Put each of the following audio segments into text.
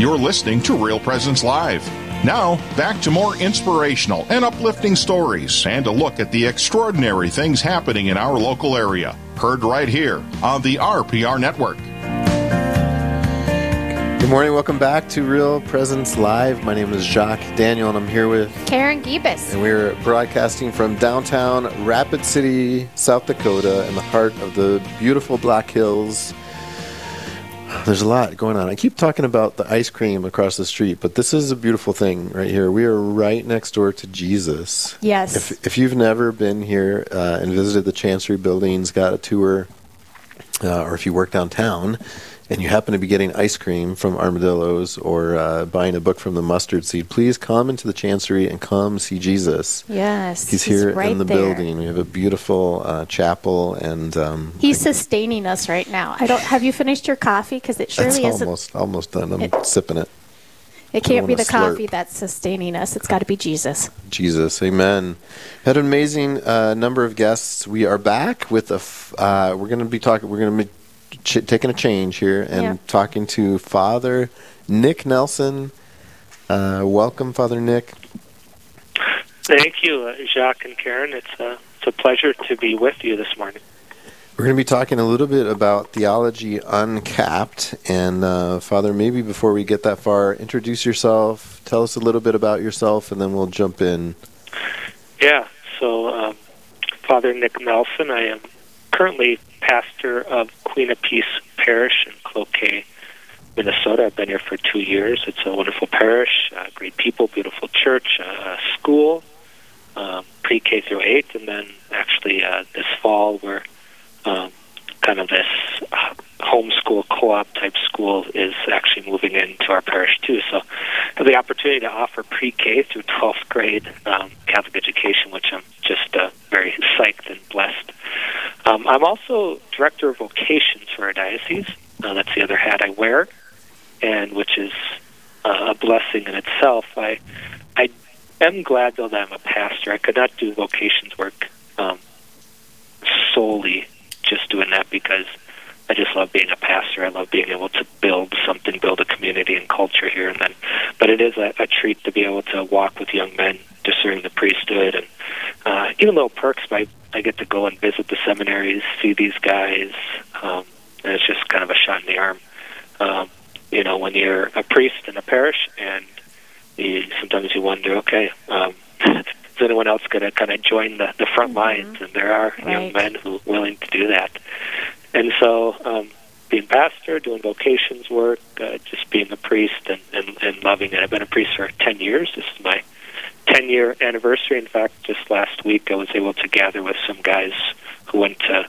You're listening to Real Presence Live. Now, back to more inspirational and uplifting stories and a look at the extraordinary things happening in our local area. Heard right here on the RPR Network. Good morning. Welcome back to Real Presence Live. My name is Jacques Daniel, and I'm here with Karen Gibis. And we're broadcasting from downtown Rapid City, South Dakota, in the heart of the beautiful Black Hills. There's a lot going on. I keep talking about the ice cream across the street, but this is a beautiful thing right here. We are right next door to Jesus. Yes. If, if you've never been here uh, and visited the Chancery buildings, got a tour, uh, or if you work downtown, and you happen to be getting ice cream from Armadillos or uh, buying a book from the Mustard Seed, please come into the Chancery and come see Jesus. Yes, he's, he's here right in the there. building. We have a beautiful uh, chapel, and um, he's sustaining us right now. I don't. Have you finished your coffee? Because it surely isn't. almost almost done. I'm it, sipping it. It can't be the slurp. coffee that's sustaining us. It's got to be Jesus. Jesus, Amen. Had an amazing uh, number of guests. We are back with a. F- uh, we're going to be talking. We're going to be ch- taking a change here and Yeah. talking to Father Nick Nelson. Uh, welcome, Father Nick. Thank you, uh, Jacques and Karen. It's a, it's a pleasure to be with you this morning. We're going to be talking a little bit about theology uncapped. And uh, Father, maybe before we get that far, introduce yourself. Tell us a little bit about yourself, and then we'll jump in. Yeah, so um, Father Nick Nelson, I am currently pastor of Queen of Peace Parish in Cloquet, Minnesota. I've been here for two years. It's a wonderful parish, uh, great people, beautiful church, uh, school, um, pre-K through eight, and then actually uh, this fall we're um, kind of this uh, homeschool co-op type school is actually moving into our parish too. So have the opportunity to offer pre-K through 12th grade um, Catholic education, which I'm just uh, very psyched and blessed. Um, I'm also director of vocations for our diocese. Uh, that's the other hat I wear, and which is uh, a blessing in itself. I I am glad though that I'm a pastor. I could not do vocations work um, solely just doing that because I just love being a pastor. I love being able to build something, build a community and culture here, and then. But it is a, a treat to be able to walk with young men discerning the priesthood, and uh, even little perks. I I get to go and visit the seminaries, see these guys, um, and it's just kind of a shot in the arm. Um, you know, when you're a priest in a parish, and you, sometimes you wonder, okay. Um, is anyone else going to kind of join the, the front lines? And there are young men who are willing to do that. And so, um, being pastor, doing vocations work, uh, just being a priest and, and, and loving it. I've been a priest for 10 years. This is my 10 year anniversary. In fact, just last week I was able to gather with some guys who went to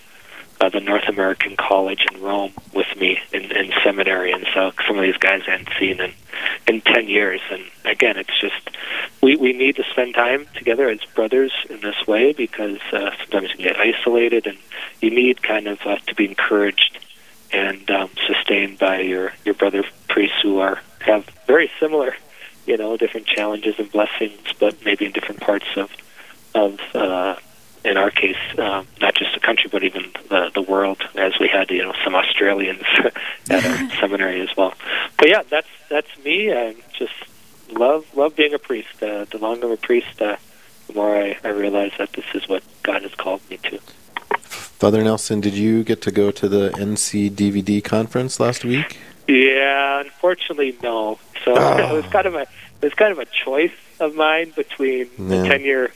uh, the North American College in Rome with me in, in seminary. And so some of these guys I hadn't seen in, in 10 years. And again, it's just, we, we need to spend time together as brothers in this way because uh, sometimes you get isolated and you need kind of uh, to be encouraged and um, sustained by your, your brother priests who are have very similar, you know, different challenges and blessings, but maybe in different parts of of uh, in our case, um, not just the country, but even the the world, as we had you know some Australians at our seminary as well. But yeah, that's that's me. I just love love being a priest. Uh, the longer I'm a priest, uh, the more I, I realize that this is what God has called me to. Father Nelson, did you get to go to the NCDVD conference last week? Yeah, unfortunately, no. So Oh. it was kind of a it was kind of a choice of mine between Yeah. the ten year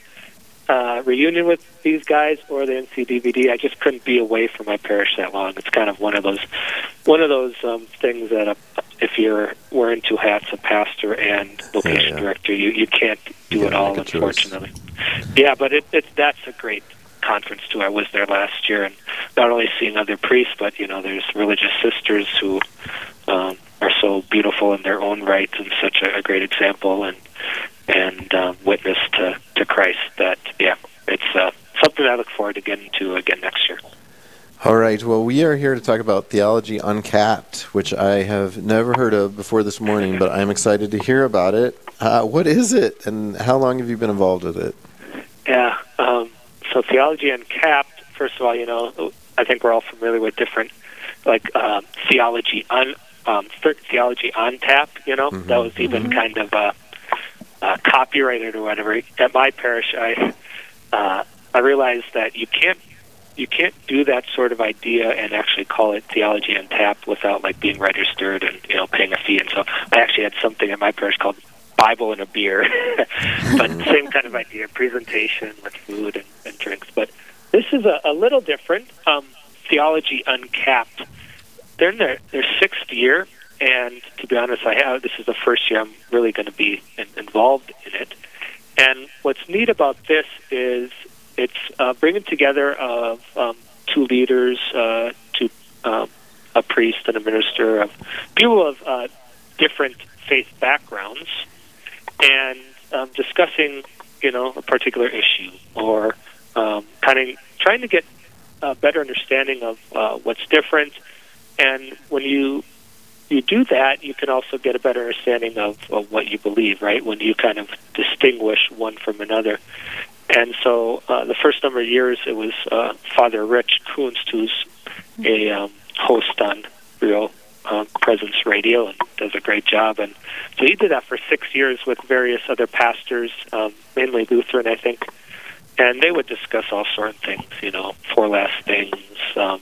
uh, reunion with these guys or the NCDVD. I just couldn't be away from my parish that long. It's kind of one of those one of those um, things that uh if you're wearing two hats, a pastor and location yeah. director, you you can't do You it all. a choice. Unfortunately, yeah. But it, it that's a great conference too. I was there last year, and not only seeing other priests, but you know, there's religious sisters who um, are so beautiful in their own right and such a, a great example and and um, witness to to Christ. That yeah, it's uh, something I look forward to getting to again next year. All right. Well, we are here to talk about theology uncapped, which I have never heard of before this morning, but I'm excited to hear about it. Uh, what is it, and how long have you been involved with it? Yeah. Um, so theology uncapped. First of all, you know, I think we're all familiar with different, like um, theology un um, theology on tap. You know, Mhm. that was even kind of uh, copyrighted or whatever. At my parish, I uh, I realized that you can't you can't do that sort of idea and actually call it theology on tap without like being registered and you know paying a fee. And so I actually had something at my parish called Bible and a beer, but same kind of idea, presentation with food and, and drinks. But this is a, a little different. Um, theology uncapped. They're in their, their sixth year, and to be honest, I have this is the first year I'm really going to be in, involved in it. And what's neat about this is it's uh, bringing together of um, two leaders, uh, two um, a priest and a minister of people of uh, different faith backgrounds, and um, discussing you know a particular issue or um, kind of trying to get a better understanding of uh, what's different. And when you you do that, you can also get a better understanding of, of what you believe, right? When you kind of distinguish one from another. And so uh, the first number of years, it was uh, Father Rich Kunst, who's a um, host on Real um, Presence Radio and does a great job. And so he did that for six years with various other pastors, um, mainly Lutheran, I think. And they would discuss all sorts of things, you know, four last things, um,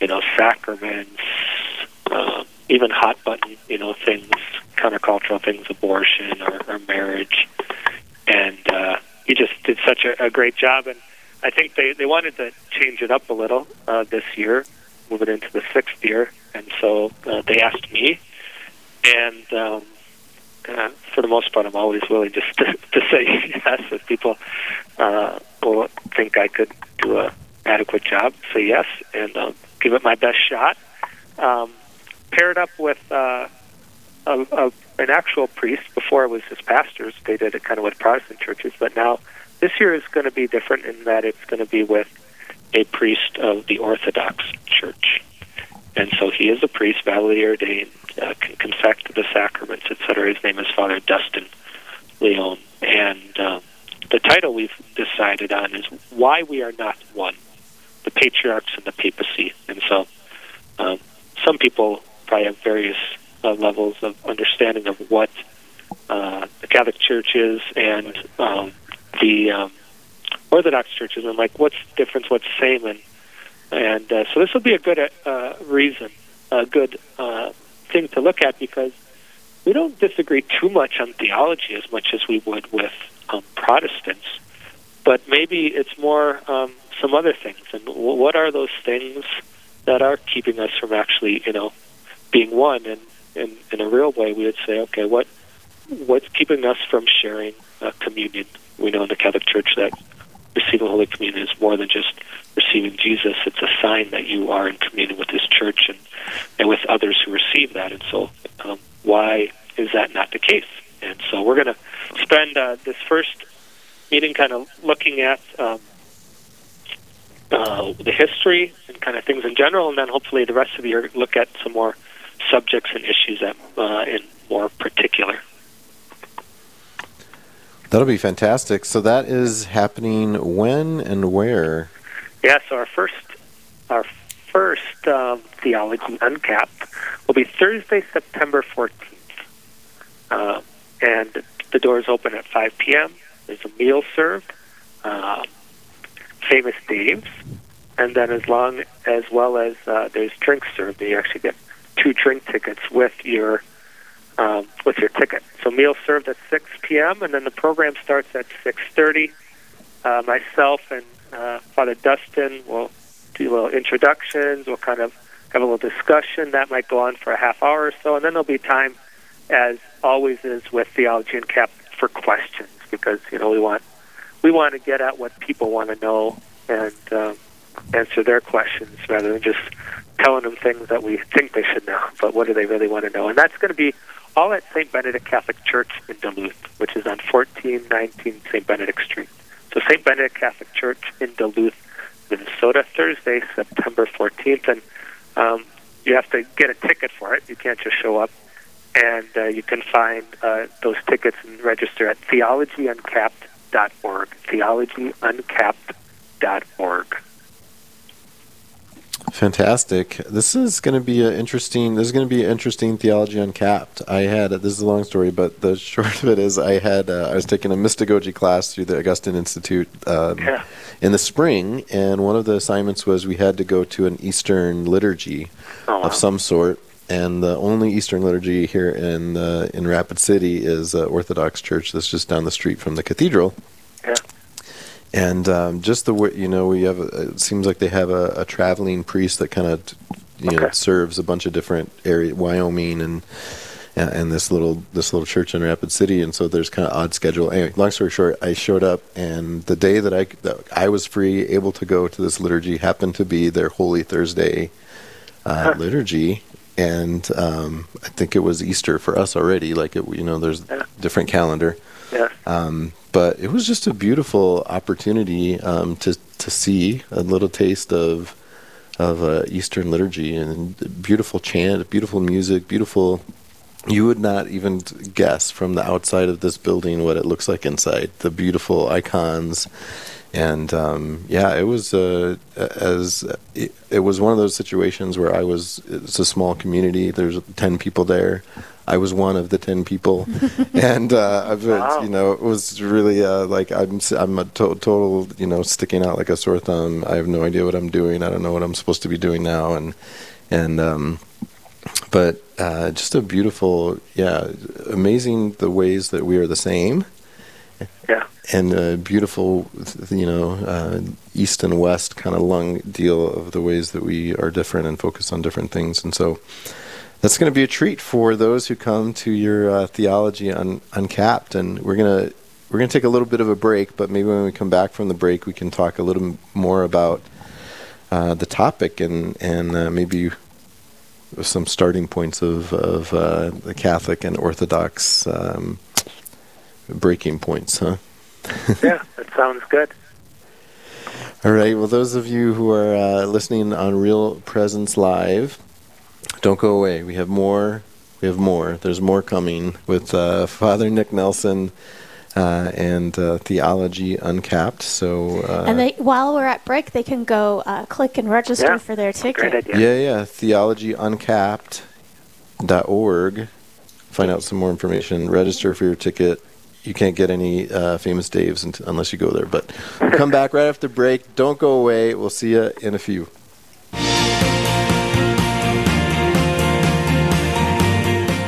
you know, sacraments, uh, even hot button, you know, things, countercultural things, abortion or, or marriage. And uh, he just did such a, a great job. And I think they, they wanted to change it up a little uh, this year, moving into the sixth year. And so uh, they asked me. And um, uh, for the most part, I'm always willing just to, to say yes if people uh, will think I could do a adequate job. Say yes, and uh, give it my best shot. Um, paired up with uh, a, a, an actual priest. Before it was just pastors. They did it kind of with Protestant churches, but now this year is going to be different in that it's going to be with a priest of the Orthodox Church. And so he is a priest, validly ordained, uh, can confect the sacraments, etc. His name is Father Dustin Leon. And um, the title we've decided on is Why We Are Not One The Patriarchs and the Papacy. And so um, some people probably have various uh, levels of understanding of what uh, the Catholic Church is and um, the um, Orthodox churches, and like what's the difference, what's same, and and uh, so this will be a good uh, reason, a good uh, thing to look at because we don't disagree too much on theology as much as we would with um, Protestants, but maybe it's more um, some other things. And w- what are those things that are keeping us from actually, you know, being one? And in, in a real way, we would say, okay, what what's keeping us from sharing uh, communion? We know in the Catholic Church that receiving Holy Communion is more than just receiving Jesus. It's a sign that you are in communion with this Church and, and with others who receive that. And so, um, why is that not the case? And so, we're going to spend uh, this first meeting kind of looking at um, uh, the history and kind of things in general, and then hopefully the rest of the year look at some more subjects and issues that uh, in more particular. That'll be fantastic. So that is happening when and where? Yeah, so our first our first um, theology uncapped will be Thursday, September fourteenth, uh, and the doors open at five p.m. There's a meal served, uh, famous Dave's, and then as long as well as uh, there's drinks served, you actually get two drink tickets with your um, with your ticket. So meal served at 6 p.m. and then the program starts at 6:30. Uh, myself and uh, Father Dustin will do little introductions. We'll kind of have a little discussion that might go on for a half hour or so, and then there'll be time, as always is with theology uncapped, for questions because you know we want we want to get at what people want to know and um, answer their questions rather than just telling them things that we think they should know. But what do they really want to know? And that's going to be all at St. Benedict Catholic Church in Duluth, which is on 1419 St. Benedict Street. So St. Benedict Catholic Church in Duluth, Minnesota, Thursday, September 14th. And um, you have to get a ticket for it. You can't just show up. And uh, you can find uh, those tickets and register at theologyuncapped.org. Theologyuncapped.org. Fantastic. This is going to be an interesting. This is going to be an interesting theology uncapped. I had this is a long story, but the short of it is I had uh, I was taking a mystagogy class through the Augustine Institute um, Yeah. in the spring, and one of the assignments was we had to go to an Eastern liturgy Oh, wow. of some sort. And the only Eastern liturgy here in uh, in Rapid City is uh, Orthodox Church that's just down the street from the cathedral. And um, just the way you know, we have. A, it seems like they have a, a traveling priest that kind of, you know, serves a bunch of different area, Wyoming and and and this little this little church in Rapid City. And so there's kind of odd schedule. Anyway, long story short, I showed up, and the day that I that I was free, able to go to this liturgy, happened to be their Holy Thursday uh, liturgy. And um, I think it was Easter for us already. Like it, you know, there's Yeah. different calendar. Yeah. Um, but it was just a beautiful opportunity um, to to see a little taste of of uh, Eastern liturgy and beautiful chant, beautiful music, beautiful. You would not even guess from the outside of this building what it looks like inside. The beautiful icons, and um, yeah, it was uh, as it, it was one of those situations where I was. It's a small community. There's ten people there. I was one of the ten people, and uh, I've, Wow. you know, it was really uh, like I'm I'm a to- total you know sticking out like a sore thumb. I have no idea what I'm doing. I don't know what I'm supposed to be doing now, and and um, but uh, just a beautiful, yeah, amazing the ways that we are the same Yeah. and a beautiful, you know, uh, east and west kind of lung deal of the ways that we are different and focus on different things. And so that's going to be a treat for those who come to your uh, theology un- uncapped. And we're gonna we're gonna take a little bit of a break, but maybe when we come back from the break, we can talk a little m- more about uh, the topic and and uh, maybe some starting points of of uh, the Catholic and Orthodox um, breaking points, huh? Yeah. That sounds good. All right. Well, those of you who are uh, listening on Real Presence Live, don't go away. We have more. We have more. There's more coming with uh, Father Nick Nelson uh, and uh, Theology Uncapped. So, uh, and they, while we're at break, they can go uh, click and register Yeah. for their Great ticket. idea. yeah, yeah, theologyuncapped.org. Find out some more information. Register for your ticket. You can't get any uh, famous Daves unless you go there. But we'll come back right after break. Don't go away. We'll see you in a few.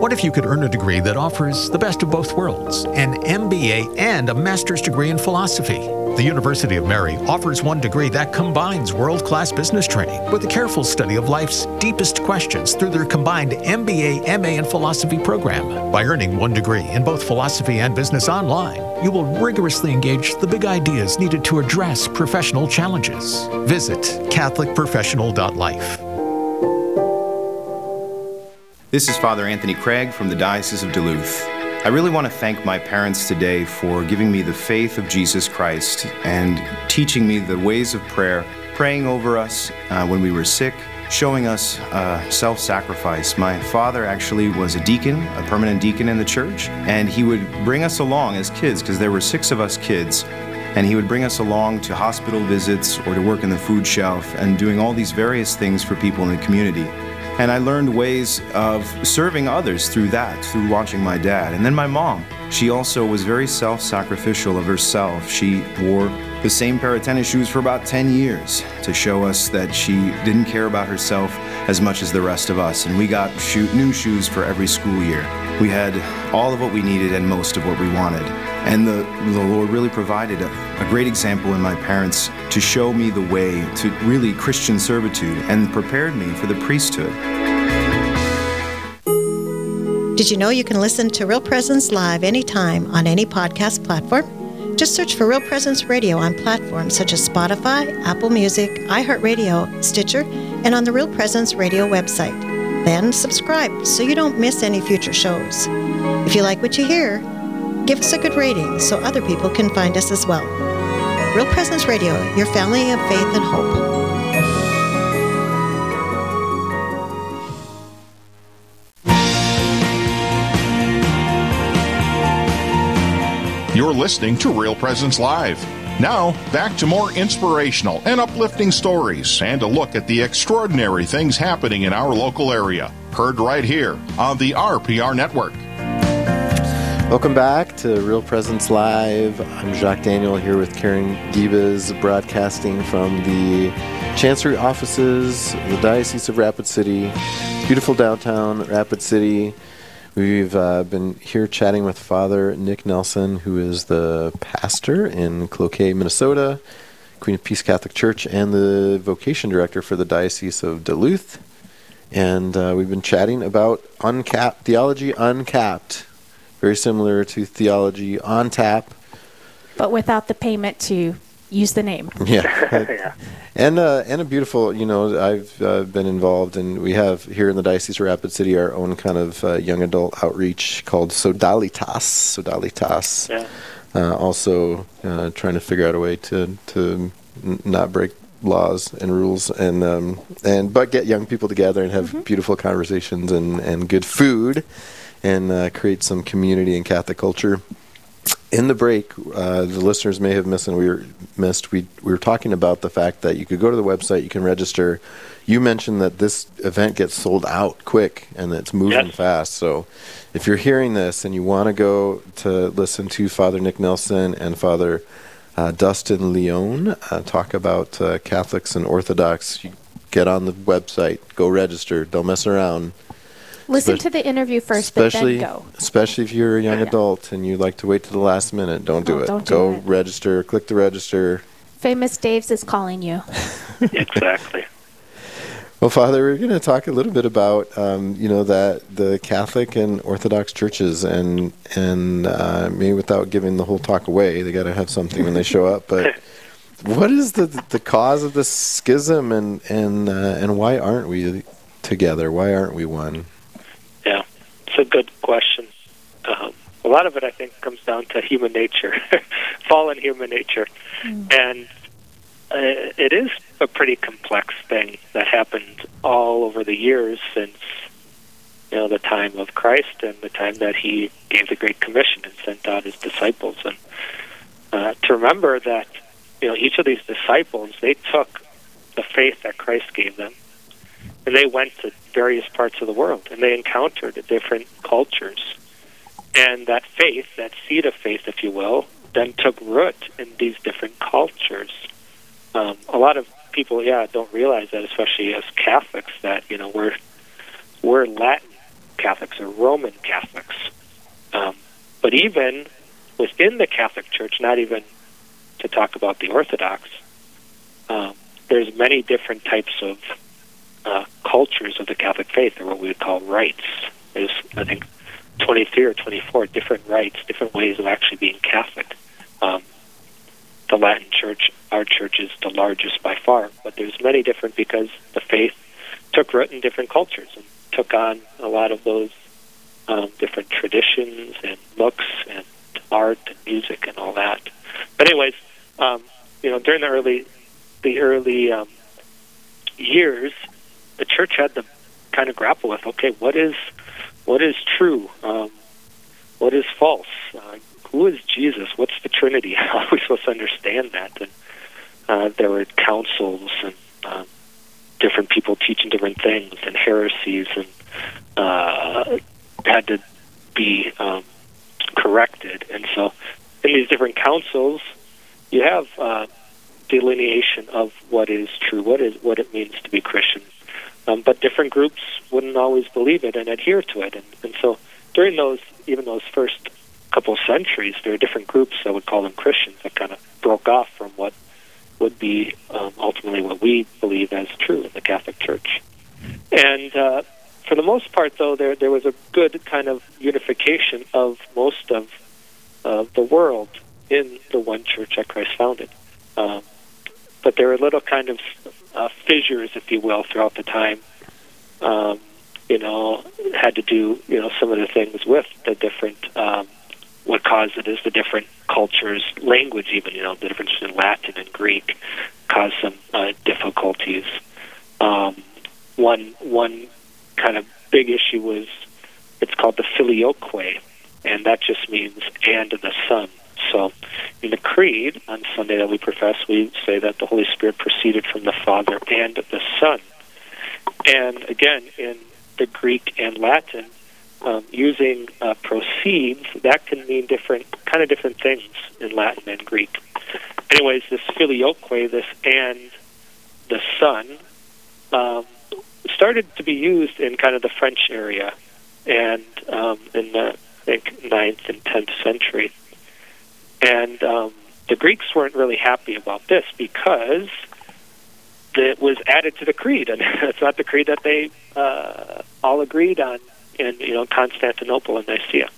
What if you could earn a degree that offers the best of both worlds an MBA and a master's degree in philosophy? The University of Mary offers one degree that combines world class business training with a careful study of life's deepest questions through their combined MBA, MA, and philosophy program. By earning one degree in both philosophy and business online, you will rigorously engage the big ideas needed to address professional challenges. Visit CatholicProfessional.life. This is Father Anthony Craig from the Diocese of Duluth. I really want to thank my parents today for giving me the faith of Jesus Christ and teaching me the ways of prayer, praying over us uh, when we were sick, showing us uh, self sacrifice. My father actually was a deacon, a permanent deacon in the church, and he would bring us along as kids because there were six of us kids. And he would bring us along to hospital visits or to work in the food shelf and doing all these various things for people in the community. And I learned ways of serving others through that, through watching my dad. And then my mom, she also was very self sacrificial of herself. She wore the same pair of tennis shoes for about 10 years to show us that she didn't care about herself as much as the rest of us. And we got new shoes for every school year. We had all of what we needed and most of what we wanted. And the, the Lord really provided a, a great example in my parents to show me the way to really Christian servitude and prepared me for the priesthood. Did you know you can listen to Real Presence live anytime on any podcast platform? Just search for Real Presence Radio on platforms such as Spotify, Apple Music, iHeartRadio, Stitcher, and on the Real Presence Radio website. Then subscribe so you don't miss any future shows. If you like what you hear, give us a good rating so other people can find us as well. Real Presence Radio, your family of faith and hope. You're listening to Real Presence Live. Now, back to more inspirational and uplifting stories and a look at the extraordinary things happening in our local area. Heard right here on the RPR Network. Welcome back to Real Presence Live. I'm Jacques Daniel here with Karen Gibas, broadcasting from the Chancery offices, the Diocese of Rapid City, beautiful downtown Rapid City. We've uh, been here chatting with Father Nick Nelson, who is the pastor in Cloquet, Minnesota, Queen of Peace Catholic Church, and the vocation director for the Diocese of Duluth. And uh, we've been chatting about uncapped theology, uncapped very similar to theology on tap. But without the payment to use the name. Yeah. yeah. And uh, and a beautiful, you know, I've uh, been involved, and we have here in the Diocese of Rapid City our own kind of uh, young adult outreach called Sodalitas. Sodalitas. Yeah. Uh, also uh, trying to figure out a way to to n- not break laws and rules and um, and but get young people together and have Mm-hmm. beautiful conversations and and good food and uh, create some community and Catholic culture. In the break, uh, the listeners may have missed, and we were missed. We we were talking about the fact that you could go to the website, you can register. You mentioned that this event gets sold out quick and it's moving Yes. fast. So, if you're hearing this and you want to go to listen to Father Nick Nelson and Father uh, Dustin Leone uh, talk about uh, Catholics and Orthodox, you get on the website, go register. Don't mess around. Listen Spe- to the interview first, especially, but then go. especially if you're a young Yeah. adult and you like to wait to the last minute. Don't do Oh, it. don't do go it. register. Click the register. Famous Dave's is calling you. Exactly. Well, Father, we're going to talk a little bit about um, you know that the Catholic and Orthodox churches, and and uh, maybe without giving the whole talk away, they got to have something when they show up. But what is the the cause of this schism, and and uh, and why aren't we together? Why aren't we one? A good question. Um, a lot of it, I think, comes down to human nature, fallen human nature, and uh, it is a pretty complex thing that happened all over the years since you know the time of Christ and the time that He gave the Great Commission and sent out His disciples, and uh, to remember that you know each of these disciples they took the faith that Christ gave them and they went to various parts of the world and they encountered different cultures. And that faith that seed of faith if you will then took root in these different cultures. Um, a lot of people yeah don't realize that especially as catholics that you know we're we're latin catholics or roman catholics. Um, but even within the catholic church not even to talk about the orthodox um, there's many different types of uh, cultures of the Catholic faith, or what we would call rites. There's, I think, 23 or 24 different rites, different ways of actually being Catholic. Um, the Latin Church, our church, is the largest by far, but there's many different because the faith took root in different cultures and took on a lot of those um, different traditions and looks and art and music and all that. But anyways, um, you know, during the early the early um, years, the church had to kind of grapple with okay, what is what is true, um, what is false, uh, who is Jesus, what's the Trinity? How are we supposed to understand that? And uh, there were councils and um, different people teaching different things and heresies, and uh, had to be um, corrected. And so, in these different councils, you have uh, delineation of what is true, what is what it means to be Christian. Um, but different groups wouldn't always believe it and adhere to it, and, and so during those even those first couple centuries, there are different groups that would call them Christians that kind of broke off from what would be um, ultimately what we believe as true in the Catholic Church. And uh, for the most part, though, there there was a good kind of unification of most of uh, the world in the one church that Christ founded. Um, but there were little kind of uh, fissures, if you will, throughout the time. Um, you know, had to do you know some of the things with the different um, what caused it is the different cultures, language, even you know the difference in Latin and Greek caused some uh, difficulties. Um, one one kind of big issue was it's called the filioque, and that just means and the Son. So, in the Creed on Sunday that we profess, we say that the Holy Spirit proceeded from the Father and the Son. And again, in the Greek and Latin, um, using uh, proceeds, that can mean different, kind of different things in Latin and Greek. Anyways, this filioque, this and the Son, um, started to be used in kind of the French area and um, in the I think ninth and tenth century. And um, the Greeks weren't really happy about this because it was added to the creed, and it's not the creed that they uh, all agreed on in you know Constantinople and Nicaea.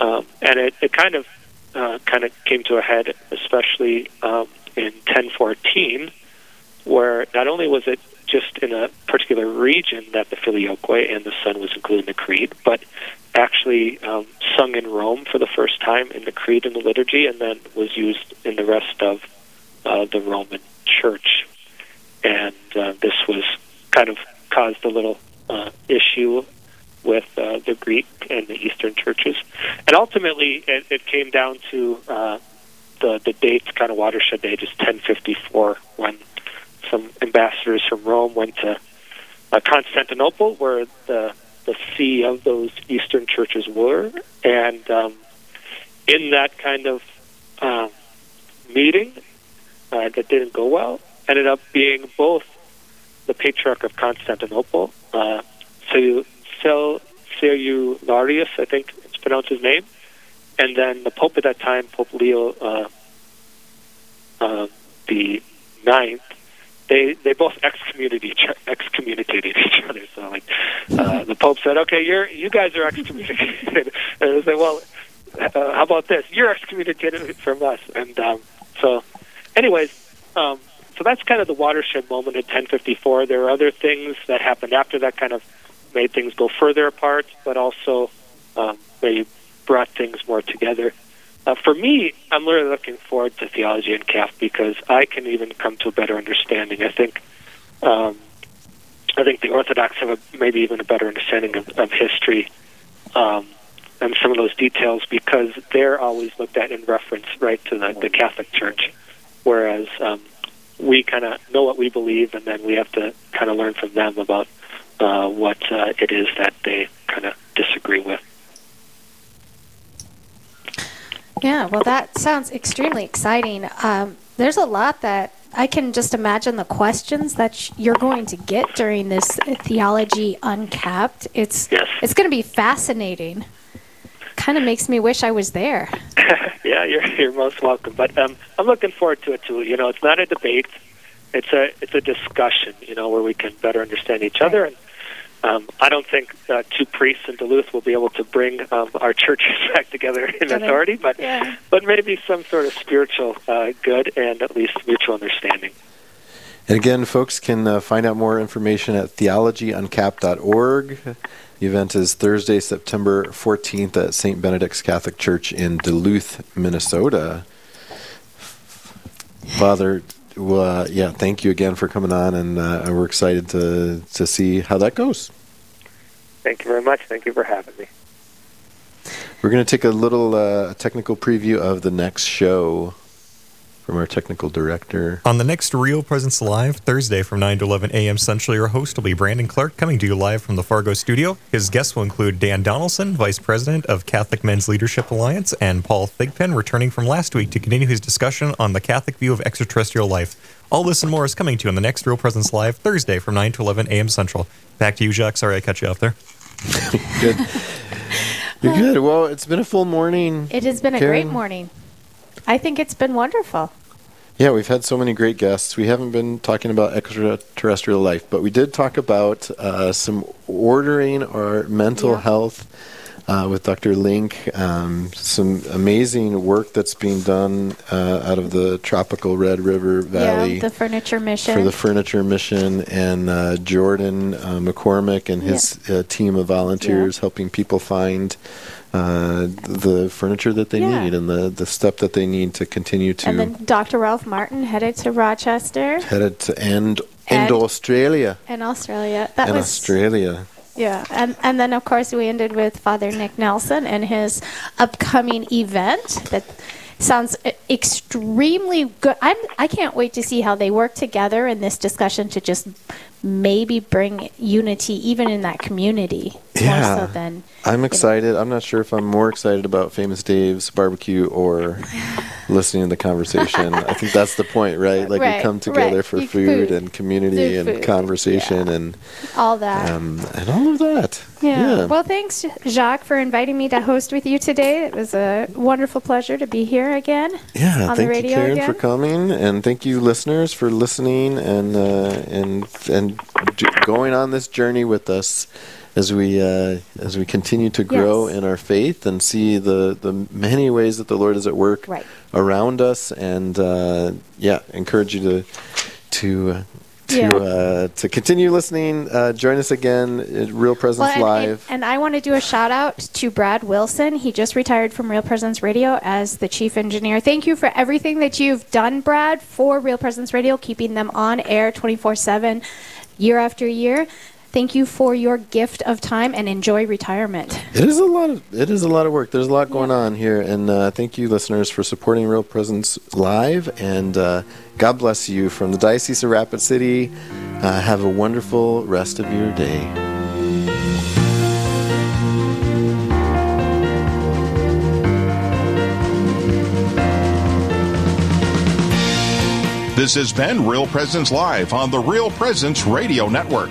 Um, and it, it kind of uh, kind of came to a head, especially um, in 1014, where not only was it just in a particular region that the filioque and the Son was included in the creed, but actually um, sung in Rome for the first time in the creed and the liturgy, and then was used in the rest of uh, the Roman Church. And uh, this was kind of caused a little uh, issue with uh, the Greek and the Eastern churches, and ultimately it, it came down to uh, the the dates, kind of watershed date, is 1054 when some ambassadors from Rome went to uh, Constantinople, where the the see of those Eastern churches were, and um, in that kind of um, meeting uh, that didn't go well, ended up being both the Patriarch of Constantinople, uh, so Cerularius, I think it's pronounced his name, and then the Pope at that time, Pope Leo uh, uh, the Ninth, they they both excommunicated each, excommunicated each other. So like uh, the Pope said, okay, you're you guys are excommunicated, and they say, well, uh, how about this? You're excommunicated from us, and um, so, anyways, um, so that's kind of the watershed moment in 1054. There are other things that happened after that, kind of made things go further apart, but also um, maybe brought things more together. Uh, for me, I'm really looking forward to theology uncapped because I can even come to a better understanding. I think, um, I think the Orthodox have a, maybe even a better understanding of, of history um, and some of those details because they're always looked at in reference right to the, the Catholic Church, whereas um, we kind of know what we believe, and then we have to kind of learn from them about uh, what uh, it is that they kind of disagree with. Yeah, well, that sounds extremely exciting. Um, there's a lot that I can just imagine the questions that you're going to get during this theology uncapped. It's Yes. it's going to be fascinating. Kind of makes me wish I was there. yeah, you're you're most welcome. But um, I'm looking forward to it too. You know, it's not a debate; it's a it's a discussion. You know, where we can better understand each other. And um, I don't think uh, two priests in Duluth will be able to bring um, our churches back together in authority, but Yeah. but maybe some sort of spiritual uh, good and at least mutual understanding. And again, folks can uh, find out more information at theologyuncapped.org. The event is Thursday, September 14th at St. Benedict's Catholic Church in Duluth, Minnesota. Father, uh, yeah, thank you again for coming on, and uh, we're excited to, to see how that goes. Thank you very much. Thank you for having me. We're going to take a little uh, technical preview of the next show from our technical director. On the next Real Presence Live, Thursday from 9 to 11 a.m. Central, your host will be Brandon Clark coming to you live from the Fargo studio. His guests will include Dan Donaldson, Vice President of Catholic Men's Leadership Alliance, and Paul Thigpen, returning from last week to continue his discussion on the Catholic view of extraterrestrial life. All this and more is coming to you on the next Real Presence Live, Thursday from 9 to 11 a.m. Central. Back to you, Jacques. Sorry I cut you off there. Good. You're good. Well, it's been a full morning. It has been a great morning. I think it's been wonderful. Yeah, we've had so many great guests. We haven't been talking about extraterrestrial life, but we did talk about uh, some ordering our mental Yeah. health uh, with Dr. Link. Um, some amazing work that's being done uh, out of the tropical Red River Valley Yeah, the furniture mission. for the furniture mission, and uh, Jordan uh, McCormick and his uh, team of volunteers helping people find. Uh, the furniture that they Yeah. need and the, the step that they need to continue to and then Dr. Ralph Martin headed to Rochester headed to end And- end Australia and Australia. That and was Australia. Yeah, and and then of course we ended with Father Nick Nelson and his upcoming event that sounds extremely good. I'm I can't wait to see how they work together in this discussion to just maybe bring unity even in that community Yeah. more so than I'm excited. I'm not sure if I'm more excited about Famous Dave's barbecue or listening to the conversation. I think that's the point, right? Like we come together right. for food, food. and community and food, conversation and all that. um, and all of that. Yeah. Well, thanks, Jacques, for inviting me to host with you today. It was a wonderful pleasure to be here again. Yeah, on the thank you, Karen, again. for coming, and thank you, listeners, for listening and uh, and and going on this journey with us as we uh, as we continue to grow Yes. in our faith and see the the many ways that the Lord is at work Right. around us, and uh, yeah, encourage you to to. Uh, To Yeah. uh, to continue listening, uh, join us again at Real Presence and, Live. And, and I want to do a shout out to Brad Wilson. He just retired from Real Presence Radio as the chief engineer. Thank you for everything that you've done, Brad, for Real Presence Radio, keeping them on air 24 7 year after year. Thank you for your gift of time and enjoy retirement. It is a lot of it is a lot of work. There's a lot going on here, and uh, thank you, listeners, for supporting Real Presence Live. And uh, God bless you from the Diocese of Rapid City. Uh, have a wonderful rest of your day. This has been Real Presence Live on the Real Presence Radio Network.